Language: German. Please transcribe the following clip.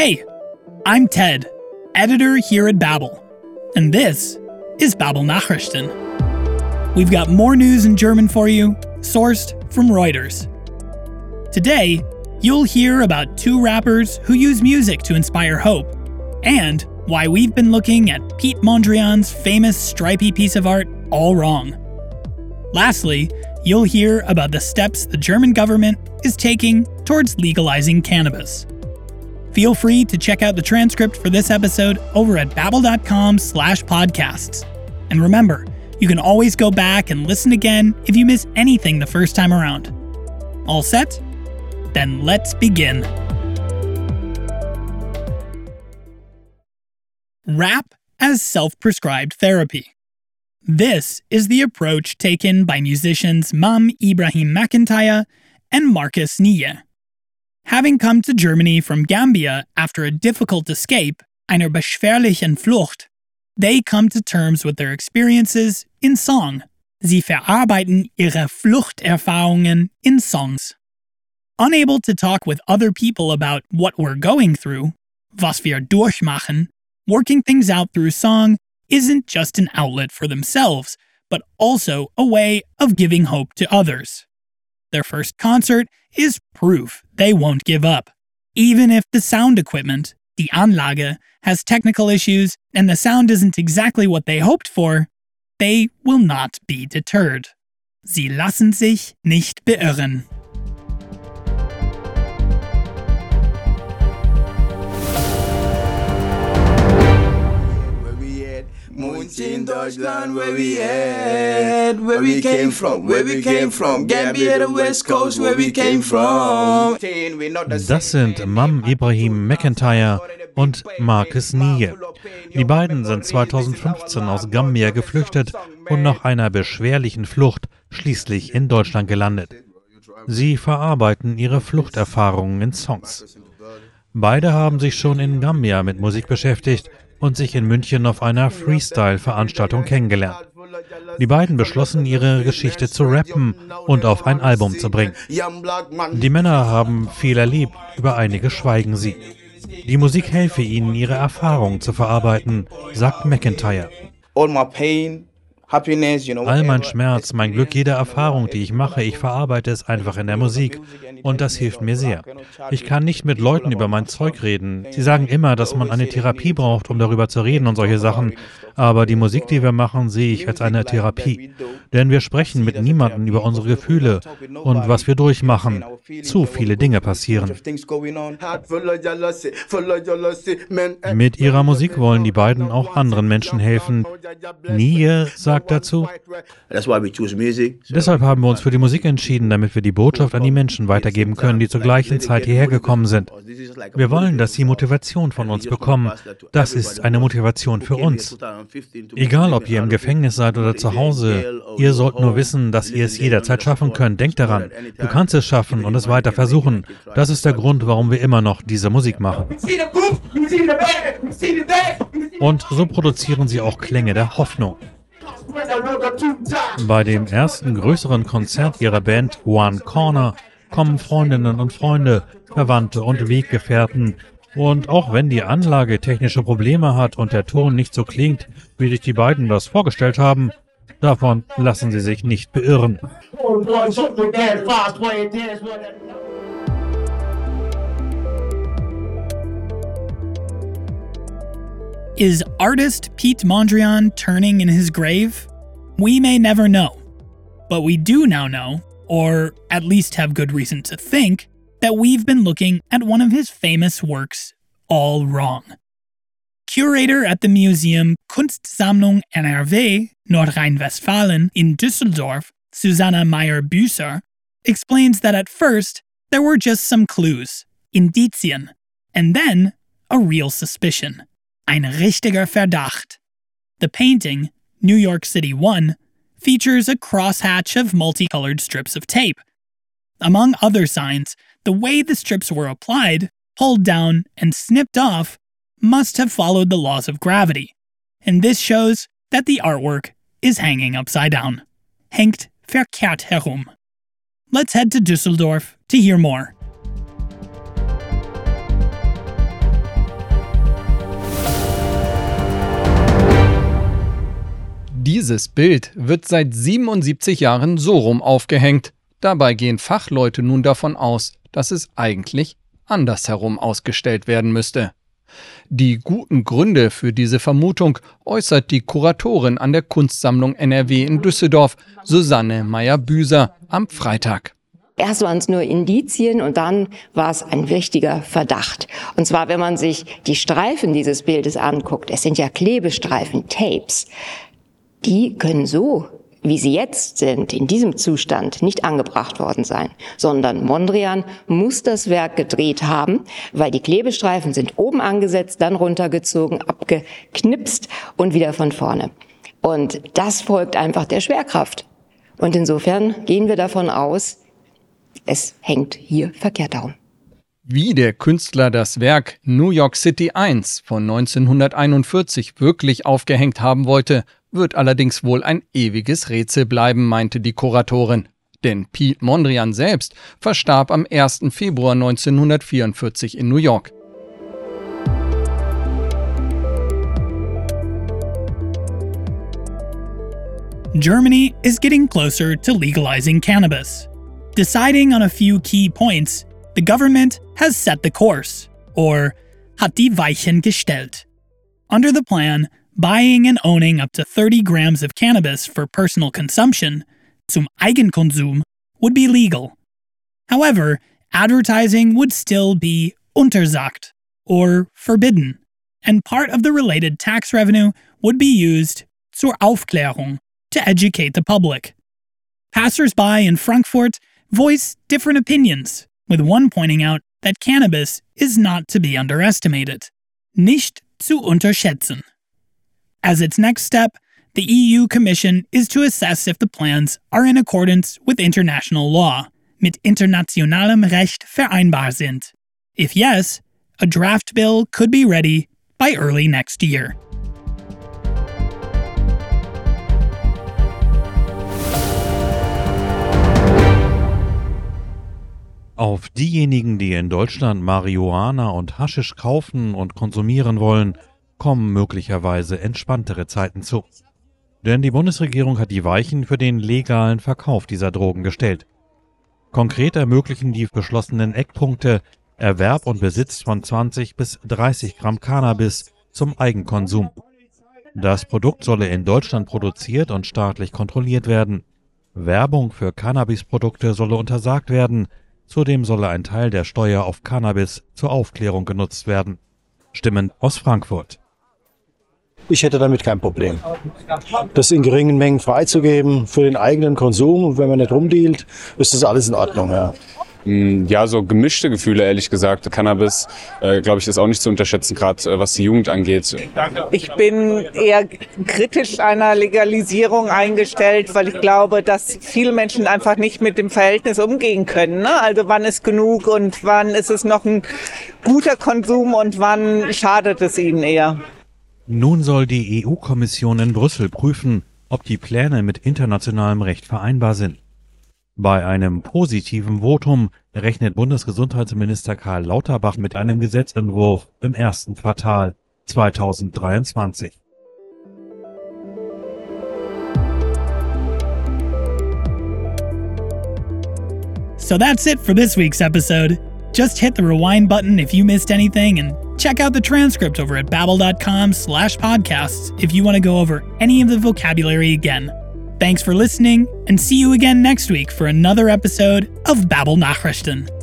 Hey, I'm Ted, editor here at Babel, and this is Babel Nachrichten. We've got more news in German for you, sourced from Reuters. Today, you'll hear about two rappers who use music to inspire hope, and why we've been looking at Pete Mondrian's famous stripy piece of art all wrong. Lastly, you'll hear about the steps the German government is taking towards legalizing cannabis. Feel free to check out the transcript for this episode over at babbel.com slash podcasts. And remember, you can always go back and listen again if you miss anything the first time around. All set? Then let's begin. Rap as self prescribed therapy. This is the approach taken by musicians Mam Ibrahim McIntyre and Marcus Nye. Having come to Germany from Gambia after a difficult escape, einer beschwerlichen Flucht, they come to terms with their experiences in song. Sie verarbeiten ihre Fluchterfahrungen in songs. Unable to talk with other people about what we're going through, was wir durchmachen, working things out through song isn't just an outlet for themselves, but also a way of giving hope to others. Their first concert is proof they won't give up. Even if the sound equipment, the Anlage, has technical issues and the sound isn't exactly what they hoped for, they will not be deterred. Sie lassen sich nicht beirren. In Deutschland, where we at, where we came from, where we came from, Gambia, the West Coast, where we came from. Das sind Mam Ibrahim McIntyre und Marcus Nie. Die beiden sind 2015 aus Gambia geflüchtet und nach einer beschwerlichen Flucht schließlich in Deutschland gelandet. Sie verarbeiten ihre Fluchterfahrungen in Songs. Beide haben sich schon in Gambia mit Musik beschäftigt und sich in München auf einer Freestyle-Veranstaltung kennengelernt. Die beiden beschlossen, ihre Geschichte zu rappen und auf ein Album zu bringen. Die Männer haben viel erlebt, über einige schweigen sie. Die Musik helfe ihnen, ihre Erfahrungen zu verarbeiten, sagt McIntyre. All mein Schmerz, mein Glück, jede Erfahrung, die ich mache, ich verarbeite es einfach in der Musik. Und das hilft mir sehr. Ich kann nicht mit Leuten über mein Zeug reden. Sie sagen immer, dass man eine Therapie braucht, um darüber zu reden und solche Sachen. Aber die Musik, die wir machen, sehe ich als eine Therapie. Denn wir sprechen mit niemandem über unsere Gefühle und was wir durchmachen. Zu viele Dinge passieren. Mit ihrer Musik wollen die beiden auch anderen Menschen helfen. Nie sagt sagt dazu, deshalb haben wir uns für die Musik entschieden, damit wir die Botschaft an die Menschen weitergeben können, die zur gleichen Zeit hierher gekommen sind. Wir wollen, dass sie Motivation von uns bekommen. Das ist eine Motivation für uns. Egal, ob ihr im Gefängnis seid oder zu Hause, ihr sollt nur wissen, dass ihr es jederzeit schaffen könnt. Denkt daran, du kannst es schaffen und es weiter versuchen. Das ist der Grund, warum wir immer noch diese Musik machen. Und so produzieren sie auch Klänge der Hoffnung. Bei dem ersten größeren Konzert ihrer Band One Corner kommen Freundinnen und Freunde, Verwandte und Weggefährten. Und auch wenn die Anlage technische Probleme hat und der Ton nicht so klingt, wie sich die beiden das vorgestellt haben, davon lassen sie sich nicht beirren. Is artist Pete Mondrian turning in his grave? We may never know. But we do now know, or at least have good reason to think, that we've been looking at one of his famous works all wrong. Curator at the Museum Kunstsammlung NRW, Nordrhein-Westfalen in Düsseldorf, Susanna Meyer-Büsser, explains that at first there were just some clues, Indizien, and then a real suspicion. Ein richtiger Verdacht. The painting, New York City 1, features a crosshatch of multicolored strips of tape. Among other signs, the way the strips were applied, pulled down, and snipped off must have followed the laws of gravity, and this shows that the artwork is hanging upside down. Hängt verkehrt herum. Let's head to Düsseldorf to hear more. Dieses Bild wird seit 77 Jahren so rum aufgehängt. Dabei gehen Fachleute nun davon aus, dass es eigentlich andersherum ausgestellt werden müsste. Die guten Gründe für diese Vermutung äußert die Kuratorin an der Kunstsammlung NRW in Düsseldorf, Susanne Meyer-Büser, am Freitag. Erst waren es nur Indizien und dann war es ein richtiger Verdacht. Und zwar, wenn man sich die Streifen dieses Bildes anguckt, es sind ja Klebestreifen, Tapes, die können so wie sie jetzt sind, in diesem Zustand nicht angebracht worden sein, sondern Mondrian muss das Werk gedreht haben, weil die Klebestreifen sind oben angesetzt, dann runtergezogen, abgeknipst und wieder von vorne. Und das folgt einfach der Schwerkraft. Und insofern gehen wir davon aus, es hängt hier verkehrt darum. Wie der Künstler das Werk New York City 1 von 1941 wirklich aufgehängt haben wollte, wird allerdings wohl ein ewiges Rätsel bleiben, meinte die Kuratorin. Denn Piet Mondrian selbst verstarb am 1. Februar 1944 in New York. Germany is getting closer to legalizing cannabis. Deciding on a few key points, the government has set the course, or hat die Weichen gestellt. Under the plan, buying and owning up to 30 grams of cannabis for personal consumption, zum Eigenkonsum, would be legal. However, advertising would still be untersagt, or forbidden, and part of the related tax revenue would be used zur Aufklärung, to educate the public. Passersby in Frankfurt voice different opinions, with one pointing out that cannabis is not to be underestimated. Nicht zu unterschätzen. As its next step, the EU Commission is to assess if the plans are in accordance with international law, mit internationalem Recht vereinbar sind. If yes, a draft bill could be ready by early next year. Auf diejenigen, die in Deutschland Marihuana und Haschisch kaufen und konsumieren wollen, kommen möglicherweise entspanntere Zeiten zu. Denn die Bundesregierung hat die Weichen für den legalen Verkauf dieser Drogen gestellt. Konkret ermöglichen die beschlossenen Eckpunkte Erwerb und Besitz von 20 bis 30 Gramm Cannabis zum Eigenkonsum. Das Produkt solle in Deutschland produziert und staatlich kontrolliert werden. Werbung für Cannabisprodukte solle untersagt werden, zudem solle ein Teil der Steuer auf Cannabis zur Aufklärung genutzt werden. Stimmen aus Frankfurt. Ich hätte damit kein Problem. Das in geringen Mengen freizugeben für den eigenen Konsum und wenn man nicht rumdealt, ist das alles in Ordnung. Ja. Mm, ja, so gemischte Gefühle, ehrlich gesagt. Cannabis, äh, glaube ich, ist auch nicht zu unterschätzen, gerade äh, was die Jugend angeht. Ich bin eher kritisch einer Legalisierung eingestellt, weil ich glaube, dass viele Menschen einfach nicht mit dem Verhältnis umgehen können. Ne? Also wann ist genug und wann ist es noch ein guter Konsum und wann schadet es ihnen eher. Nun soll die EU-Kommission in Brüssel prüfen, ob die Pläne mit internationalem Recht vereinbar sind. Bei einem positiven Votum rechnet Bundesgesundheitsminister Karl Lauterbach mit einem Gesetzentwurf im ersten Quartal 2023. So that's it for this week's episode. Just hit the rewind button if you missed anything and check out the transcript over at babbel.com slash podcasts if you want to go over any of the vocabulary again. Thanks for listening, and see you again next week for another episode of Babel Nachrichten.